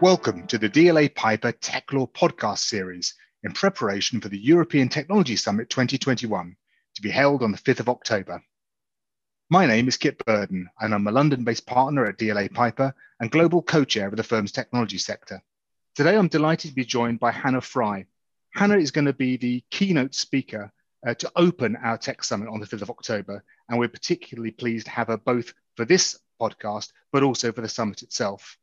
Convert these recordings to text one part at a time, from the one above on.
Welcome to the DLA Piper Tech Law podcast series in preparation for the European Technology Summit 2021 to be held on the 5th of October. My name is Kit Burden, and I'm a London based partner at DLA Piper and global co chair of the firm's technology sector. Today, I'm delighted to be joined by Hannah Fry. Hannah is going to be the keynote speaker uh, to open our Tech Summit on the 5th of October, and we're particularly pleased to have her both for this podcast, but also for the summit itself.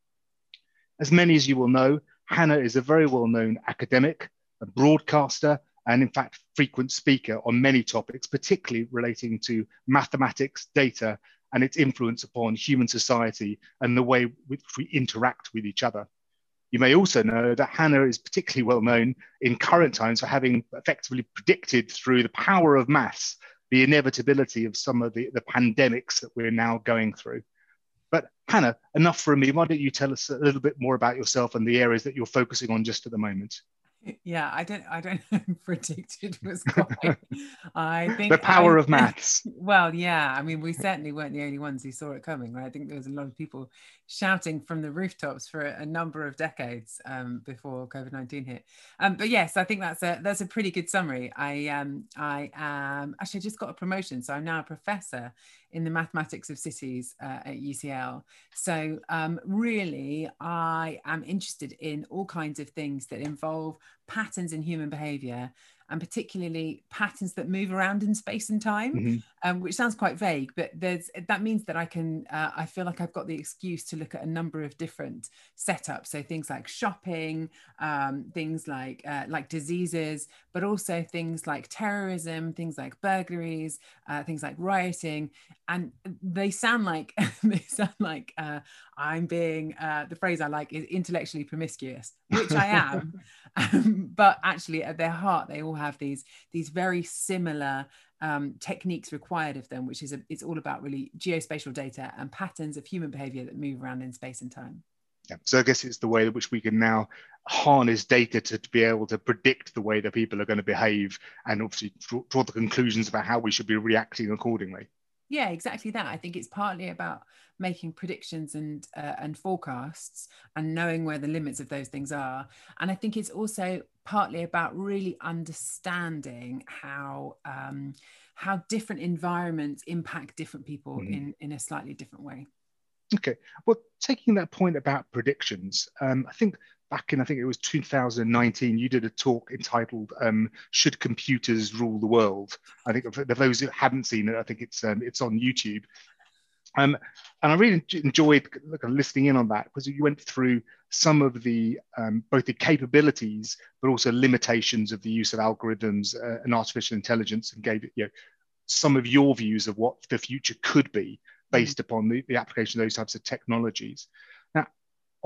As many as you will know, Hannah is a very well known academic, a broadcaster, and in fact, frequent speaker on many topics, particularly relating to mathematics, data, and its influence upon human society and the way which we interact with each other. You may also know that Hannah is particularly well known in current times for having effectively predicted through the power of maths the inevitability of some of the, the pandemics that we're now going through. But Hannah, enough from me. Why don't you tell us a little bit more about yourself and the areas that you're focusing on just at the moment? Yeah, I don't. I don't predicted was quite. I think the power I, of maths. Well, yeah. I mean, we certainly weren't the only ones who saw it coming. Right? I think there was a lot of people shouting from the rooftops for a number of decades um, before COVID nineteen hit. Um, but yes, I think that's a that's a pretty good summary. I um I am actually I just got a promotion, so I'm now a professor in the mathematics of cities uh, at UCL. So um, really, I am interested in all kinds of things that involve patterns in human behavior and particularly patterns that move around in space and time, mm-hmm. um, which sounds quite vague, but there's that means that I can uh, I feel like I've got the excuse to look at a number of different setups. So things like shopping, um, things like uh, like diseases, but also things like terrorism, things like burglaries, uh, things like rioting, and they sound like they sound like uh, I'm being uh, the phrase I like is intellectually promiscuous, which I am, um, but actually at their heart they all have these these very similar um, techniques required of them, which is a, it's all about really geospatial data and patterns of human behavior that move around in space and time. Yeah. So I guess it's the way in which we can now harness data to, to, be able to predict the way that people are going to behave and obviously draw, draw the conclusions about how we should be reacting accordingly yeah exactly that. I think it's partly about making predictions and uh, and forecasts and knowing where the limits of those things are. And i think it's also partly about really understanding how um, how different environments impact different people mm. in in a slightly different way. Okay. Well taking that point about predictions um, i think back in I think it was 2019, you did a talk entitled um, "Should Computers Rule the World?" I think for those who haven't seen it, I think it's um, it's on YouTube. Um, and I really enjoyed listening in on that because you went through some of the um, both the capabilities but also limitations of the use of algorithms uh, and artificial intelligence and gave it you know, some of your views of what the future could be based mm. upon the, the application of those types of technologies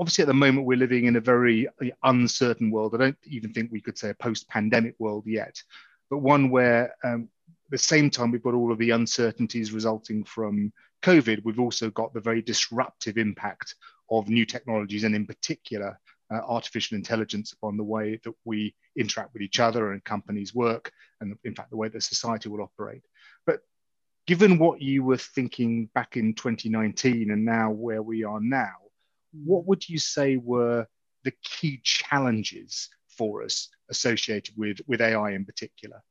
obviously at the moment we're living in a very uncertain world. I don't even think we could say a post-pandemic world yet, but one where um, at the same time we've got all of the uncertainties resulting from COVID, we've also got the very disruptive impact of new technologies and in particular uh, artificial intelligence upon the way that we interact with each other and companies work and in fact the way that society will operate. But given what you were thinking back in 2019 and now where we are now, what would you say were the key challenges for us associated with, with AI in particular?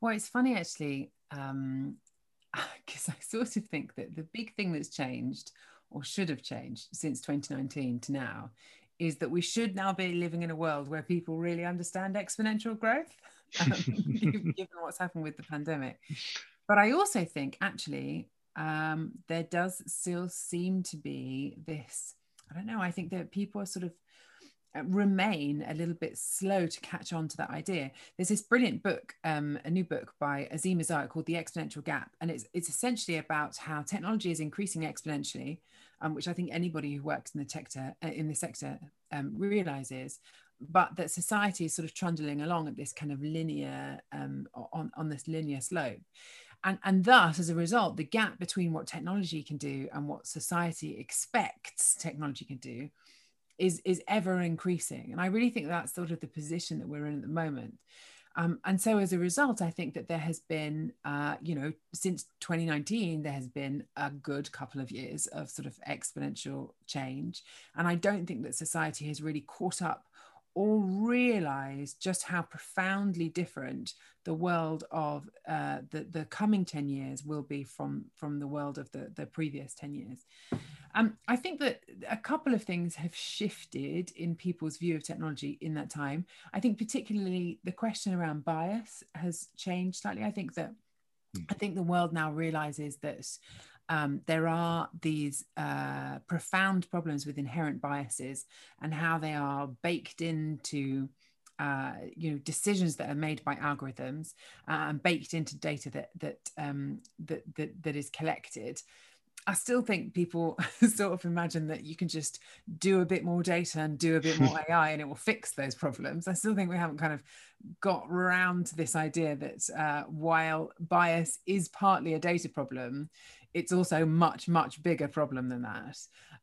Well, it's funny actually, because um, I sort of think that the big thing that's changed or should have changed since 2019 to now is that we should now be living in a world where people really understand exponential growth, um, given what's happened with the pandemic. But I also think actually um, there does still seem to be this I don't know. I think that people are sort of uh, remain a little bit slow to catch on to that idea. There's this brilliant book, um, a new book by Azeem Azhar called The Exponential Gap, and it's it's essentially about how technology is increasing exponentially, um, which I think anybody who works in the sector uh, in the sector um, realizes, but that society is sort of trundling along at this kind of linear um, on on this linear slope and and thus as a result the gap between what technology can do and what society expects technology can do is is ever increasing and i really think that's sort of the position that we're in at the moment Um, and so as a result, I think that there has been, uh, you know, since 2019, there has been a good couple of years of sort of exponential change. And I don't think that society has really caught up or realize just how profoundly different the world of uh, the, the coming 10 years will be from, from the world of the, the previous 10 years. Um, I think that a couple of things have shifted in people's view of technology in that time. I think particularly the question around bias has changed slightly. I think that hmm. I think the world now realizes that um, there are these uh, profound problems with inherent biases and how they are baked into uh, you know decisions that are made by algorithms uh, and baked into data that that um, that, that that is collected I still think people sort of imagine that you can just do a bit more data and do a bit more AI and it will fix those problems. I still think we haven't kind of got around to this idea that uh, while bias is partly a data problem, it's also much, much bigger problem than that.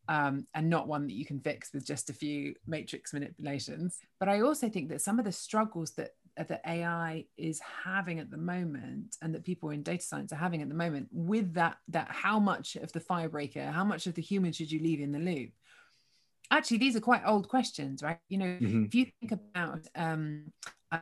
Um, and not one that you can fix with just a few matrix manipulations. But I also think that some of the struggles that that AI is having at the moment and that people in data science are having at the moment with that that how much of the firebreaker how much of the human should you leave in the loop actually these are quite old questions right you know mm-hmm. if you think about um,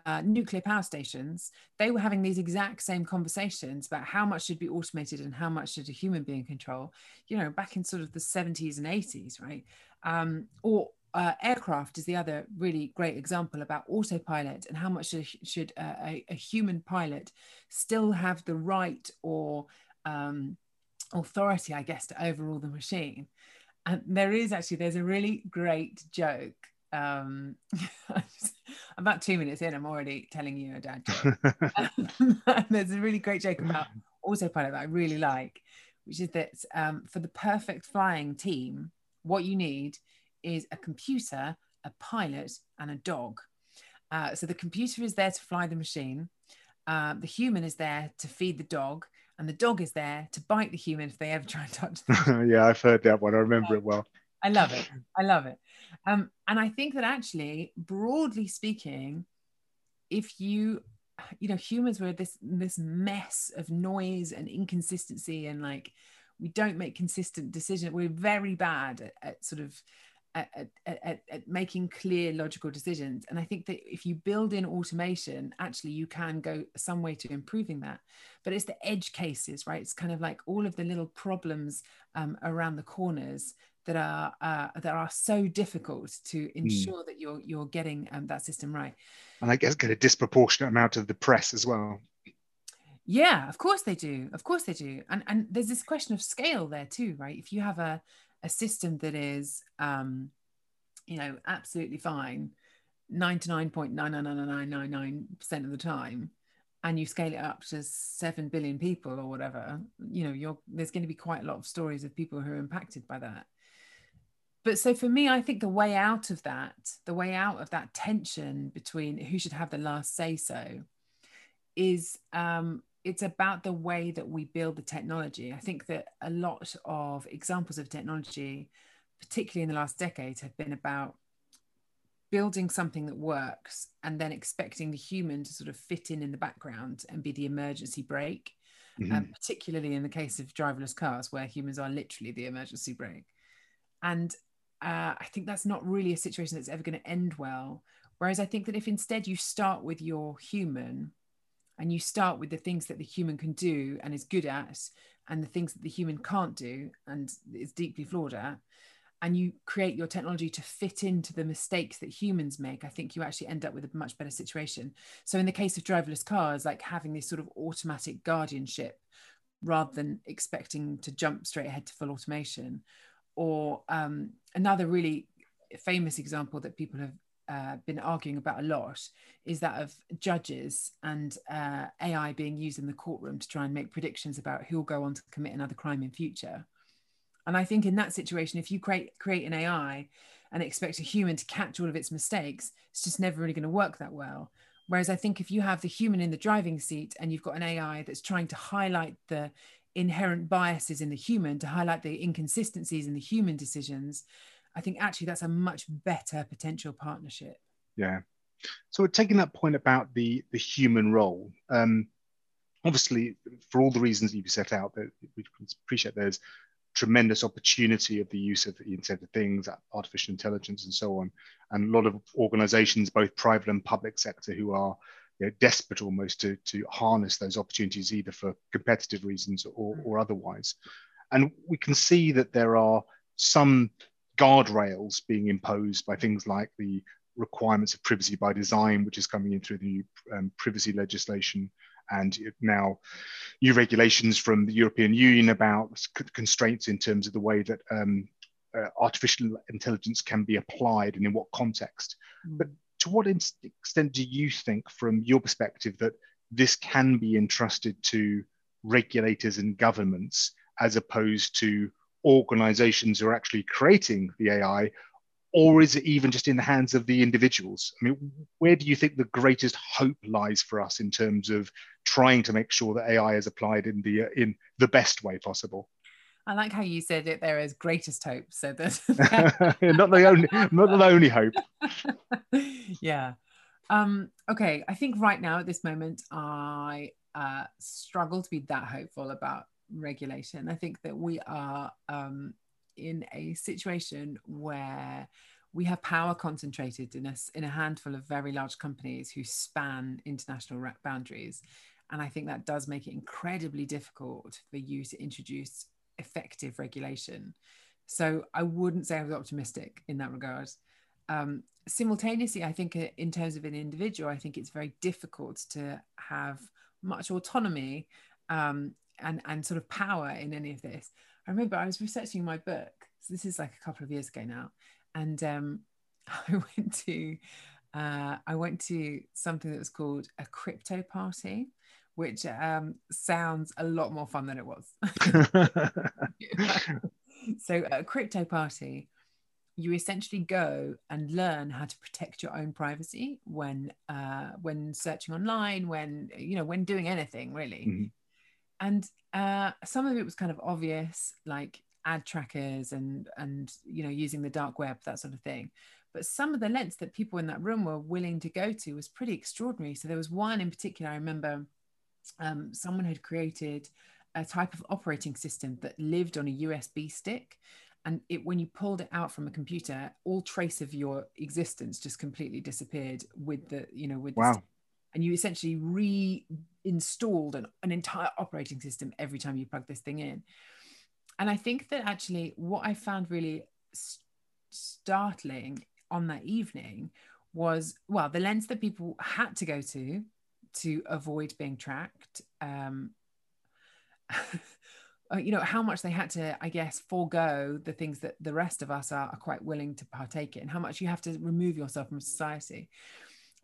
uh, nuclear power stations they were having these exact same conversations about how much should be automated and how much should a human be in control you know back in sort of the 70s and 80s right um, or uh, aircraft is the other really great example about autopilot and how much should, should a, a, human pilot still have the right or um, authority, I guess, to overrule the machine. And there is actually there's a really great joke. Um, about two minutes in, I'm already telling you a dad joke. there's a really great joke about autopilot that I really like, which is that um, for the perfect flying team, what you need is a computer, a pilot, and a dog. Uh, so the computer is there to fly the machine. Uh, the human is there to feed the dog, and the dog is there to bite the human if they ever try and touch them. yeah, I've heard that one. I remember it well. I love it. I love it. Um, and I think that actually, broadly speaking, if you, you know, humans were this this mess of noise and inconsistency, and like we don't make consistent decisions. We're very bad at, at sort of at, at, at, making clear logical decisions and i think that if you build in automation actually you can go some way to improving that but it's the edge cases right it's kind of like all of the little problems um, around the corners that are uh, that are so difficult to hmm. ensure mm. that you're you're getting um, that system right and i guess get a disproportionate amount of the press as well yeah of course they do of course they do and and there's this question of scale there too right if you have a a system that is, um, you know, absolutely fine 99.99999% of the time, and you scale it up to 7 billion people or whatever, you know, you're, there's going to be quite a lot of stories of people who are impacted by that. But so for me, I think the way out of that, the way out of that tension between who should have the last say so is um, it's about the way that we build the technology. I think that a lot of examples of technology, particularly in the last decade, have been about building something that works and then expecting the human to sort of fit in in the background and be the emergency brake. Mm-hmm. Um, particularly in the case of driverless cars, where humans are literally the emergency brake. And uh, I think that's not really a situation that's ever going to end well. Whereas I think that if instead you start with your human and you start with the things that the human can do and is good at and the things that the human can't do and is deeply flawed at and you create your technology to fit into the mistakes that humans make i think you actually end up with a much better situation so in the case of driverless cars like having this sort of automatic guardianship rather than expecting to jump straight ahead to full automation or um, another really famous example that people have uh, been arguing about a lot is that of judges and uh, AI being used in the courtroom to try and make predictions about who will go on to commit another crime in future. And I think in that situation, if you create create an AI and expect a human to catch all of its mistakes, it's just never really going to work that well. Whereas I think if you have the human in the driving seat and you've got an AI that's trying to highlight the inherent biases in the human, to highlight the inconsistencies in the human decisions, I think actually that's a much better potential partnership. Yeah. So we're taking that point about the the human role. Um, obviously, for all the reasons you've set out, that we appreciate there's tremendous opportunity of the use of the Internet of Things, artificial intelligence, and so on, and a lot of organisations, both private and public sector, who are you know, desperate almost to to harness those opportunities either for competitive reasons or, or otherwise. And we can see that there are some guardrails being imposed by things like the requirements of privacy by design, which is coming in through the new um, privacy legislation, and now new regulations from the European Union about constraints in terms of the way that um, uh, artificial intelligence can be applied and in what context. Mm. But to what extent do you think, from your perspective, that this can be entrusted to regulators and governments as opposed to organizations who are actually creating the AI or is it even just in the hands of the individuals? I mean, where do you think the greatest hope lies for us in terms of trying to make sure that AI is applied in the in the best way possible? I like how you said it there as greatest hope. So that not the only not the only hope. yeah. Um, okay. I think right now at this moment I uh, struggle to be that hopeful about regulation. I think that we are um, in a situation where we have power concentrated in a, in a handful of very large companies who span international boundaries. And I think that does make it incredibly difficult for you to introduce effective regulation. So I wouldn't say I was optimistic in that regard. Um, simultaneously, I think uh, in terms of an individual, I think it's very difficult to have much autonomy um, and, and sort of power in any of this. I remember I was researching my book. So this is like a couple of years ago now, and um, I went to uh, I went to something that was called a crypto party, which um, sounds a lot more fun than it was. so a crypto party, you essentially go and learn how to protect your own privacy when uh, when searching online, when you know when doing anything really. Mm-hmm and uh, some of it was kind of obvious like ad trackers and and you know using the dark web that sort of thing but some of the lengths that people in that room were willing to go to was pretty extraordinary so there was one in particular i remember um, someone had created a type of operating system that lived on a usb stick. And it when you pulled it out from a computer all trace of your existence just completely disappeared with the you know with wow. and you essentially reinstalled an, an entire operating system every time you plug this thing in. And I think that actually what I found really st- startling on that evening was well the lens that people had to go to to avoid being tracked um, uh, you know how much they had to i guess forego the things that the rest of us are, are quite willing to partake in how much you have to remove yourself from society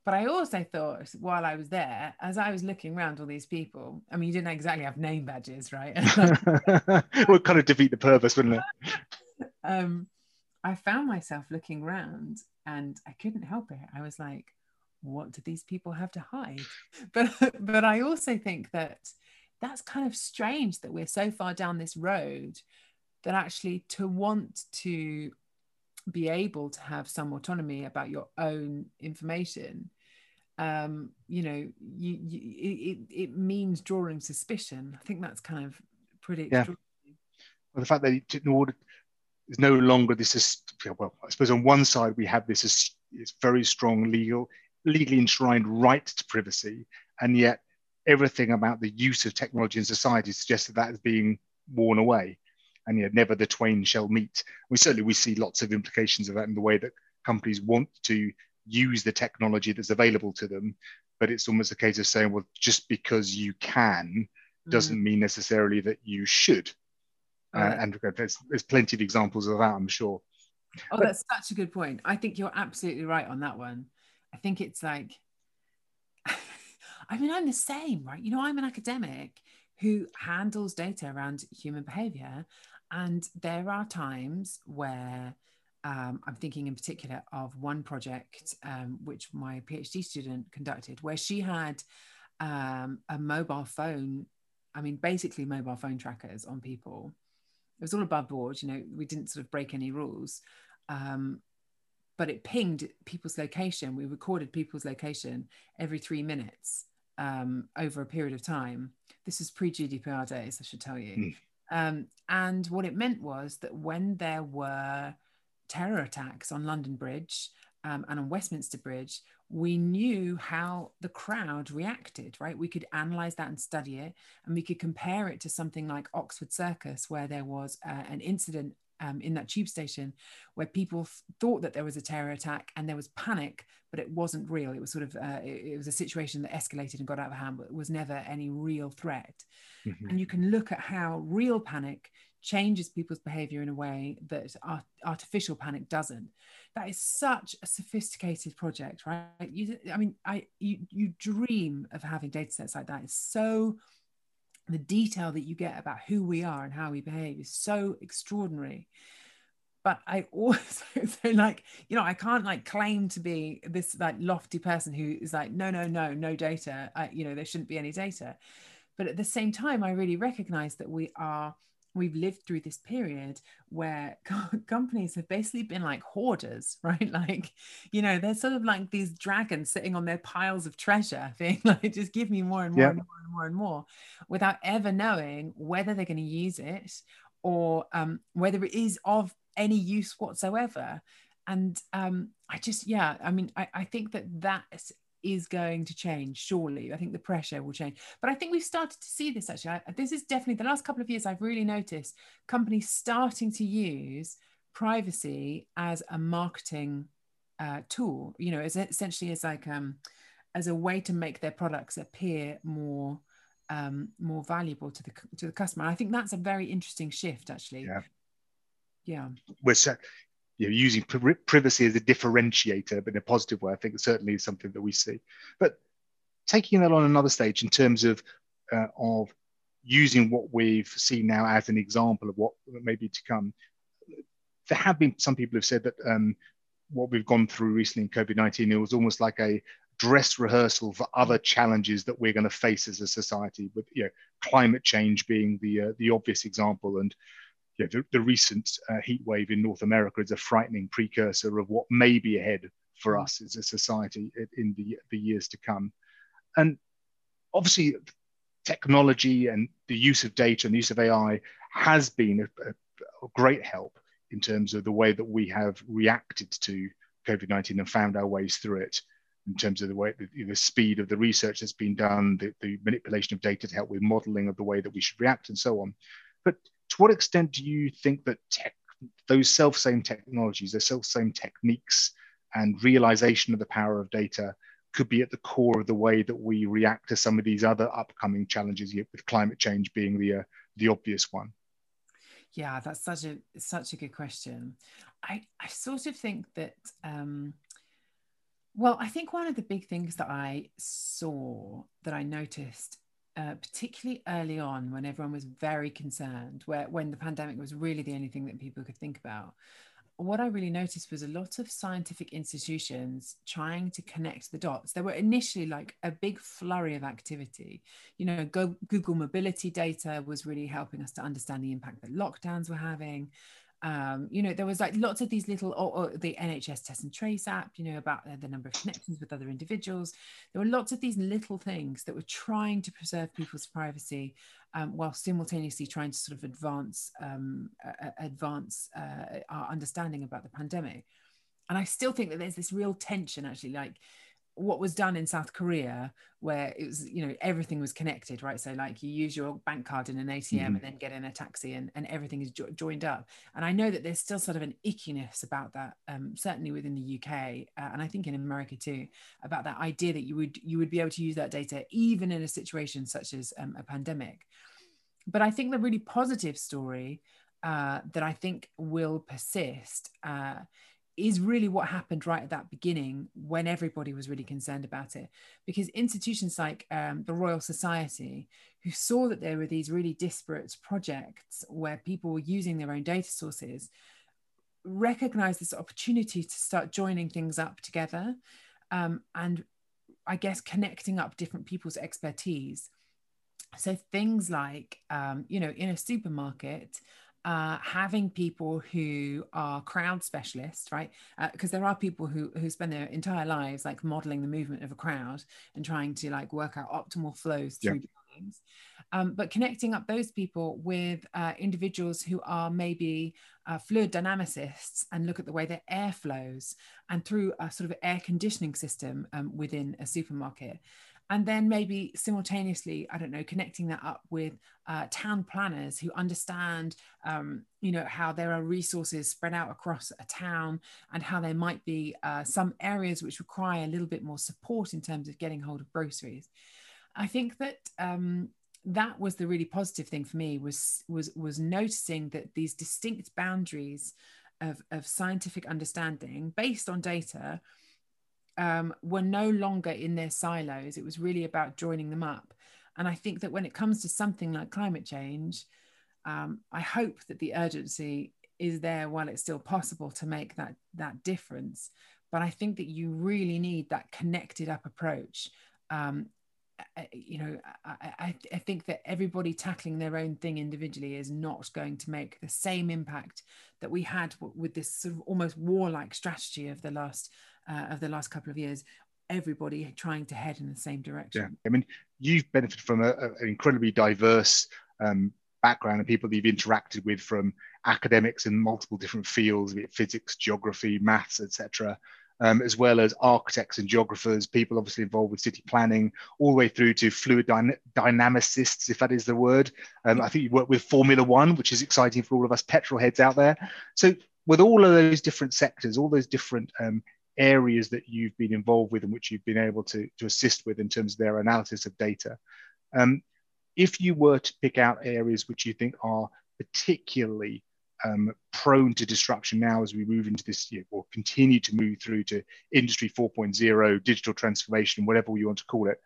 but I also thought while I was there, as I was looking around all these people, I mean, you didn't exactly have name badges, right? would kind of defeat the purpose, wouldn't it? Um, I found myself looking around and I couldn't help it. I was like, what do these people have to hide? But but I also think that that's kind of strange that we're so far down this road that actually to want to be able to have some autonomy about your own information um, you know, you, you, it, it means drawing suspicion. I think that's kind of pretty yeah. Well, the fact that in order is no longer this is well, I suppose on one side we have this is it's very strong legal, legally enshrined right to privacy, and yet everything about the use of technology in society suggests that that is being worn away, and yet never the twain shall meet. We certainly we see lots of implications of that in the way that companies want to use the technology that's available to them but it's almost a case of saying well just because you can doesn't mm. mean necessarily that you should. Uh, and there's, there's plenty of examples of that i'm sure. Oh but, that's such a good point. I think you're absolutely right on that one i think it's like i mean i'm the same right you know i'm an academic who handles data around human behavior and there are times where um, I'm thinking in particular of one project um, which my PhD student conducted, where she had um, a mobile phone, I mean, basically mobile phone trackers on people. It was all above board, you know, we didn't sort of break any rules. But it pinged people's location. We recorded people's location every three minutes um, over a period of time. This is pre GDPR days, I should tell you. Mm. Um, and what it meant was that when there were terror attacks on London Bridge um, and on Westminster Bridge, we knew how the crowd reacted, right? We could analyze that and study it, and we could compare it to something like Oxford Circus, where there was uh, an incident um, in that tube station where people f- thought that there was a terror attack and there was panic, but it wasn't real. It was sort of uh, it, it, was a situation that escalated and got out of hand, but was never any real threat. Mm-hmm. And you can look at how real panic changes people's behavior in a way that art- artificial panic doesn't. That is such a sophisticated project, right? You, I mean, I you you dream of having data sets like that. It's so the detail that you get about who we are and how we behave is so extraordinary. But i also so like you know i can't like claim to be this like lofty person who is like no no no no data. I, you know there shouldn't be any data. But at the same time i really recognize that we are we've lived through this period where companies have basically been like hoarders, right? Like, you know, they're sort of like these dragons sitting on their piles of treasure, being like, just give me more and more yeah. and more and more and more, without ever knowing whether they're going to use it or um, whether it is of any use whatsoever. And um, I just, yeah, I mean, I, I think that that is going to change surely. I think the pressure will change. But i think we've started to see this actually. I, this is definitely the last couple of years i've really noticed companies starting to use privacy as a marketing uh, tool you know as essentially as like um as a way to make their products appear more um more valuable to the to the customer. I think that's a very interesting shift actually. Yeah. Yeah. We're you know, using privacy as a differentiator, but in a positive way, I think certainly is something that we see. But taking that on another stage in terms of uh, of using what we've seen now as an example of what may be to come, there have been some people who have said that um, what we've gone through recently in COVID nineteen it was almost like a dress rehearsal for other challenges that we're going to face as a society, with you know, climate change being the uh, the obvious example and you know, the, the, recent uh, heat wave in North America is a frightening precursor of what may be ahead for mm. us as a society in the, the years to come. And obviously, technology and the use of data and the use of AI has been a, a, a great help in terms of the way that we have reacted to COVID 19 and found our ways through it in terms of the way the, the speed of the research that's been done, the, the, manipulation of data to help with modeling of the way that we should react, and so on. But to what extent do you think that tech, those self same technologies, those self same techniques, and realization of the power of data could be at the core of the way that we react to some of these other upcoming challenges, with climate change being the uh, the obvious one? Yeah, that's such a such a good question. I I sort of think that. Um, well, I think one of the big things that I saw that I noticed uh, particularly early on when everyone was very concerned, where when the pandemic was really the only thing that people could think about. What I really noticed was a lot of scientific institutions trying to connect the dots. There were initially like a big flurry of activity. You know, Google mobility data was really helping us to understand the impact that lockdowns were having um, you know, there was like lots of these little, or, or the NHS test and trace app, you know, about the number of connections with other individuals. There were lots of these little things that were trying to preserve people's privacy um, while simultaneously trying to sort of advance um, uh, advance uh, our understanding about the pandemic. And I still think that there's this real tension, actually, like what was done in South Korea, where it was, you know, everything was connected, right? So, like, you use your bank card in an ATM mm-hmm. and then get in a taxi, and, and everything is jo- joined up. And I know that there's still sort of an ickiness about that, um, certainly within the UK, uh, and I think in America too, about that idea that you would you would be able to use that data even in a situation such as um, a pandemic. But I think the really positive story uh, that I think will persist. Uh, is really what happened right at that beginning when everybody was really concerned about it. Because institutions like um, the Royal Society, who saw that there were these really disparate projects where people were using their own data sources, recognized this opportunity to start joining things up together um, and I guess connecting up different people's expertise. So things like, um, you know, in a supermarket, uh, having people who are crowd specialists, right? Because uh, there are people who who spend their entire lives like modeling the movement of a crowd and trying to like work out optimal flows through yeah. buildings. Um, but connecting up those people with uh, individuals who are maybe uh, fluid dynamicists and look at the way their air flows and through a sort of air conditioning system um, within a supermarket and then maybe simultaneously i don't know connecting that up with uh, town planners who understand um, you know how there are resources spread out across a town and how there might be uh, some areas which require a little bit more support in terms of getting hold of groceries. I think that um, that was the really positive thing for me was was was noticing that these distinct boundaries of, of scientific understanding based on data um, were no longer in their silos. It was really about joining them up. And I think that when it comes to something like climate change, um, I hope that the urgency is there while it's still possible to make that that difference. But I think that you really need that connected up approach. Um, you know, I, I, I, think that everybody tackling their own thing individually is not going to make the same impact that we had with this sort of almost warlike strategy of the last uh, of the last couple of years everybody trying to head in the same direction yeah i mean you've benefited from a, a, an incredibly diverse um, background and people that you've interacted with from academics in multiple different fields be it physics geography maths etc um, as well as architects and geographers, people obviously involved with city planning, all the way through to fluid dynamicists, if that is the word. Um, I think you work with Formula One, which is exciting for all of us petrol heads out there. So, with all of those different sectors, all those different um, areas that you've been involved with and which you've been able to, to assist with in terms of their analysis of data. Um, if you were to pick out areas which you think are particularly um, prone to disruption now as we move into this year or continue to move through to industry 4.0, digital transformation, whatever you want to call it,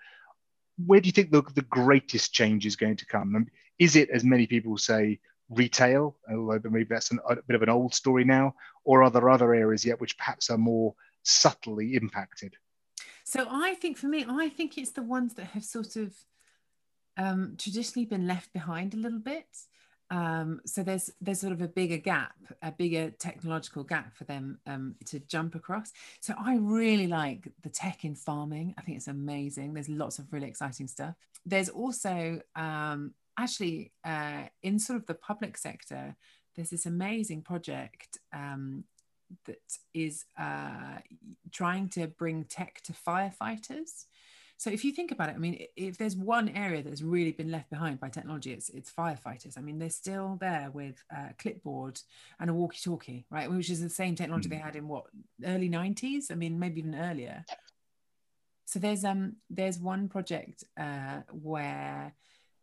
where do you think the, the greatest change is going to come? And is it, as many people say, retail, although maybe that's an, a bit of an old story now, or are there other areas yet which perhaps are more subtly impacted? So I think for me, I think it's the ones that have sort of um, traditionally been left behind a little bit. Um, so there's there's sort of a bigger gap, a bigger technological gap for them um, to jump across. So I really like the tech in farming. I think it's amazing. There's lots of really exciting stuff. There's also um, actually uh, in sort of the public sector, there's this amazing project um, that is uh, trying to bring tech to firefighters. So if you think about it, I mean, if there's one area that's really been left behind by technology, it's it's firefighters. I mean, they're still there with a clipboard and a walkie-talkie, right? Which is the same technology mm. they had in what early '90s. I mean, maybe even earlier. So there's um there's one project uh, where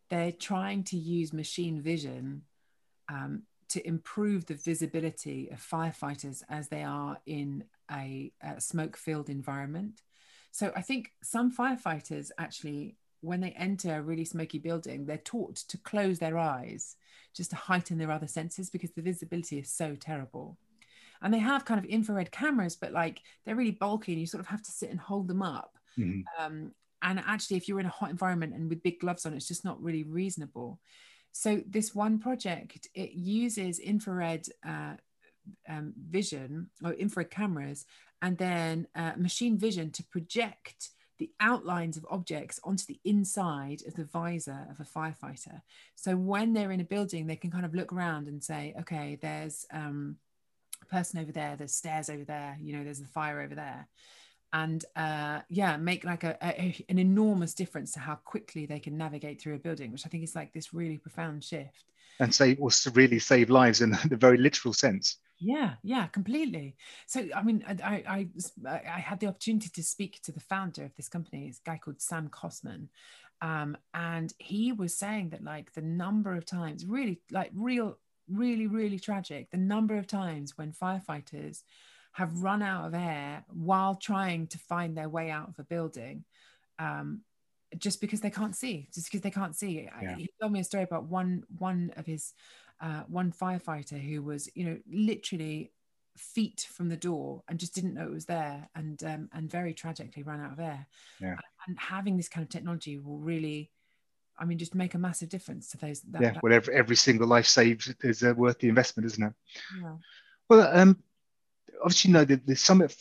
they're trying to use machine vision um, to improve the visibility of firefighters as they are in a, a smoke filled environment. So I think some firefighters actually, when they enter a really smoky building, they're taught to close their eyes just to heighten their other senses because the visibility is so terrible. And they have kind of infrared cameras, but like they're really bulky and you sort of have to sit and hold them up. Mm-hmm. Um, and actually, if you're in a hot environment and with big gloves on, it's just not really reasonable. So this one project, it uses infrared uh, um, vision or infrared cameras and then uh, machine vision to project the outlines of objects onto the inside of the visor of a firefighter. So when they're in a building, they can kind of look around and say, okay, there's um, a person over there, there's stairs over there, you know, there's the fire over there and uh, yeah, make like a, a, an enormous difference to how quickly they can navigate through a building, which I think is like this really profound shift. And say to really save lives in the very literal sense. Yeah, yeah, completely. So, I mean, I, I, I had the opportunity to speak to the founder of this company, this guy called Sam Cossman, um, and he was saying that like the number of times, really, like real, really, really tragic, the number of times when firefighters have run out of air while trying to find their way out of a building um, just because they can't see just because they can't see yeah. he told me a story about one one of his uh, one firefighter who was you know literally feet from the door and just didn't know it was there and um, and very tragically ran out of air yeah. and having this kind of technology will really I mean, just make a massive difference to those. That, yeah, that, every single life saved is uh, worth the investment, isn't it? Yeah. Well, um, obviously, you know, the, the summit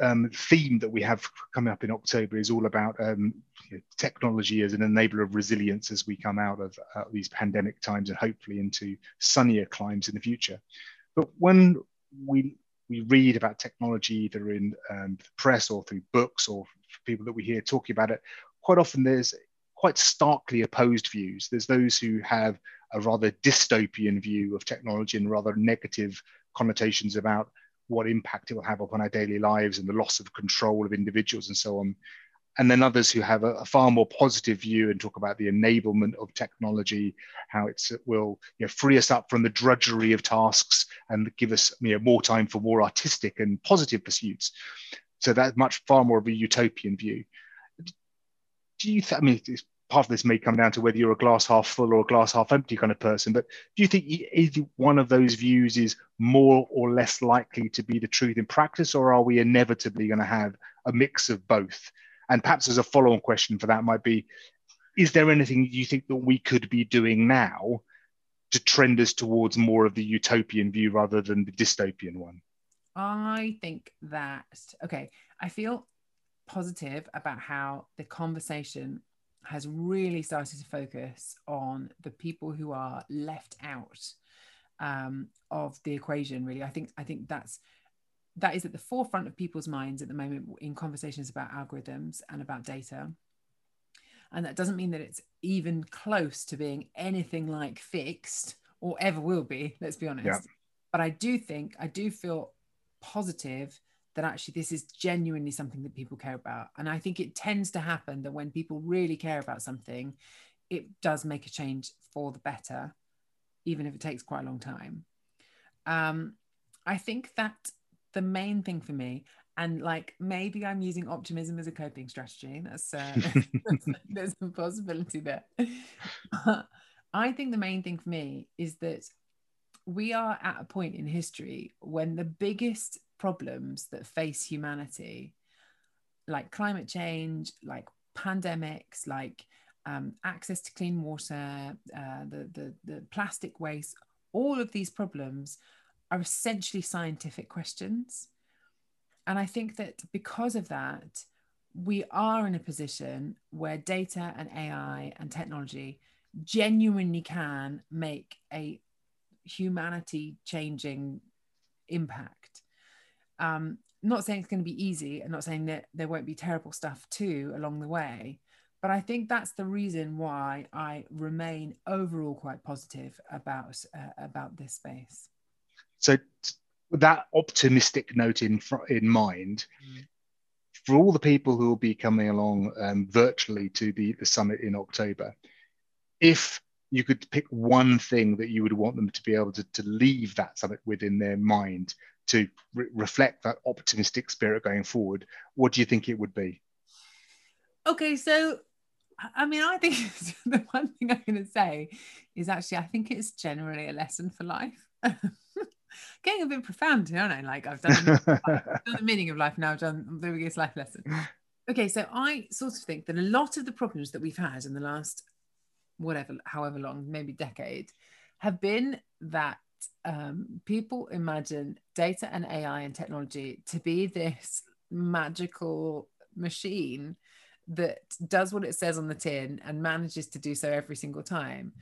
um, theme that we have coming up in October is all about um, you know, technology as an enabler of resilience as we come out of uh, these pandemic times and hopefully into sunnier climes in the future. But when we we read about technology either in um, the press or through books or people that we hear talking about it, quite often there's quite starkly opposed views. There's those who have a rather dystopian view of technology and rather negative connotations about what impact it will have upon our daily lives and the loss of control of individuals and so on. And then others who have a, a far more positive view and talk about the enablement of technology, how it uh, will you know, free us up from the drudgery of tasks and give us you know, more time for more artistic and positive pursuits. So that's much far more of a utopian view. Do you? Th- I mean, it's part of this may come down to whether you're a glass half full or a glass half empty kind of person. But do you think either one of those views is more or less likely to be the truth in practice, or are we inevitably going to have a mix of both? And perhaps as a follow on question for that might be Is there anything you think that we could be doing now to trend us towards more of the utopian view rather than the dystopian one? I think that, okay, I feel positive about how the conversation has really started to focus on the people who are left out um, of the equation. Really, I think I think that's that is at the forefront of people's minds at the moment in conversations about algorithms and about data. And that doesn't mean that it's even close to being anything like fixed or ever will be. Let's be honest. Yeah. But I do think I do feel positive that actually this is genuinely something that people care about. And I think it tends to happen that when people really care about something, it does make a change for the better, even if it takes quite a long time. Um, I think that the main thing for me, and like maybe I'm using optimism as a coping strategy. That's uh, there's a possibility there. I think the main thing for me is that we are at a point in history when the biggest problems that face humanity, like climate change, like pandemics, like um, access to clean water, uh, the, the, the plastic waste, all of these problems are essentially scientific questions. And I think that because of that, we are in a position where data and AI and technology genuinely can make a humanity changing impact um, not saying it's going to be easy and not saying that there won't be terrible stuff too along the way but i think that's the reason why i remain overall quite positive about uh, about this space so with that optimistic note in in mind mm. for all the people who will be coming along um, virtually to the, the summit in october if you could pick one thing that you would want them to be able to, to leave that summit with in their mind to re- reflect that optimistic spirit going forward, what do you think it would be? Okay, so I mean, I think the one thing I'm going to say is actually, I think it's generally a lesson for life. Getting a bit profound, you know, like I've done, I've done the meaning of life now, I've done the biggest life lesson. Okay, so I sort of think that a lot of the problems that we've had in the last, whatever, however long, maybe decade, have been that um, people imagine data and AI and technology to be this magical machine that does what it says on the tin and manages to do so every single time.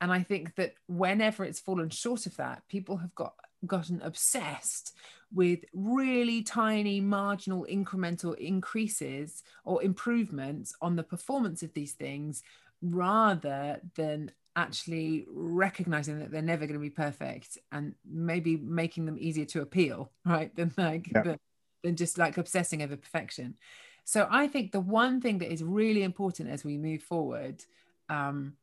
And I think that whenever it's fallen short of that, people have got gotten obsessed with really tiny marginal incremental increases or improvements on the performance of these things rather than actually recognizing that they're never going to be perfect and maybe making them easier to appeal right than like yeah. than, than just like obsessing over perfection so i think the one thing that is really important as we move forward um,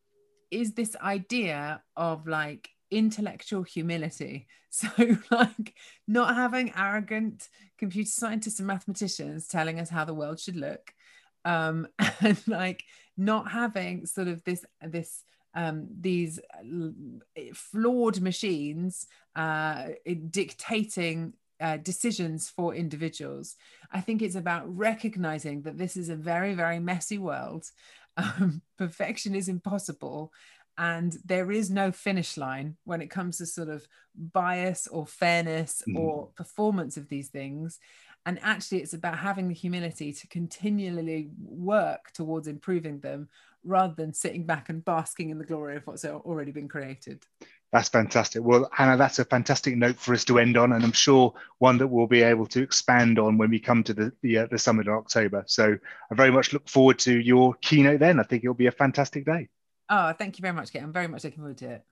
is this idea of like intellectual humility so like not having arrogant computer scientists and mathematicians telling us how the world should look um, and like not having sort of this this um, these flawed machines uh, dictating uh, decisions for individuals. I think it's about recognizing that this is a very, very messy world um, perfection is impossible and there is no finish line when it comes to sort of bias or fairness mm. or performance of these things and actually it's about having the humility to continually work towards improving them rather than sitting back and basking in the glory of what's already been created that's fantastic. Well, Hannah, that's a fantastic note for us to end on, and I'm sure one that we'll be able to expand on when we come to the the, uh, the summit in October. So I very much look forward to your keynote then. I think it'll be a fantastic day. Oh, thank you very much, Kate. I'm very much looking forward to it.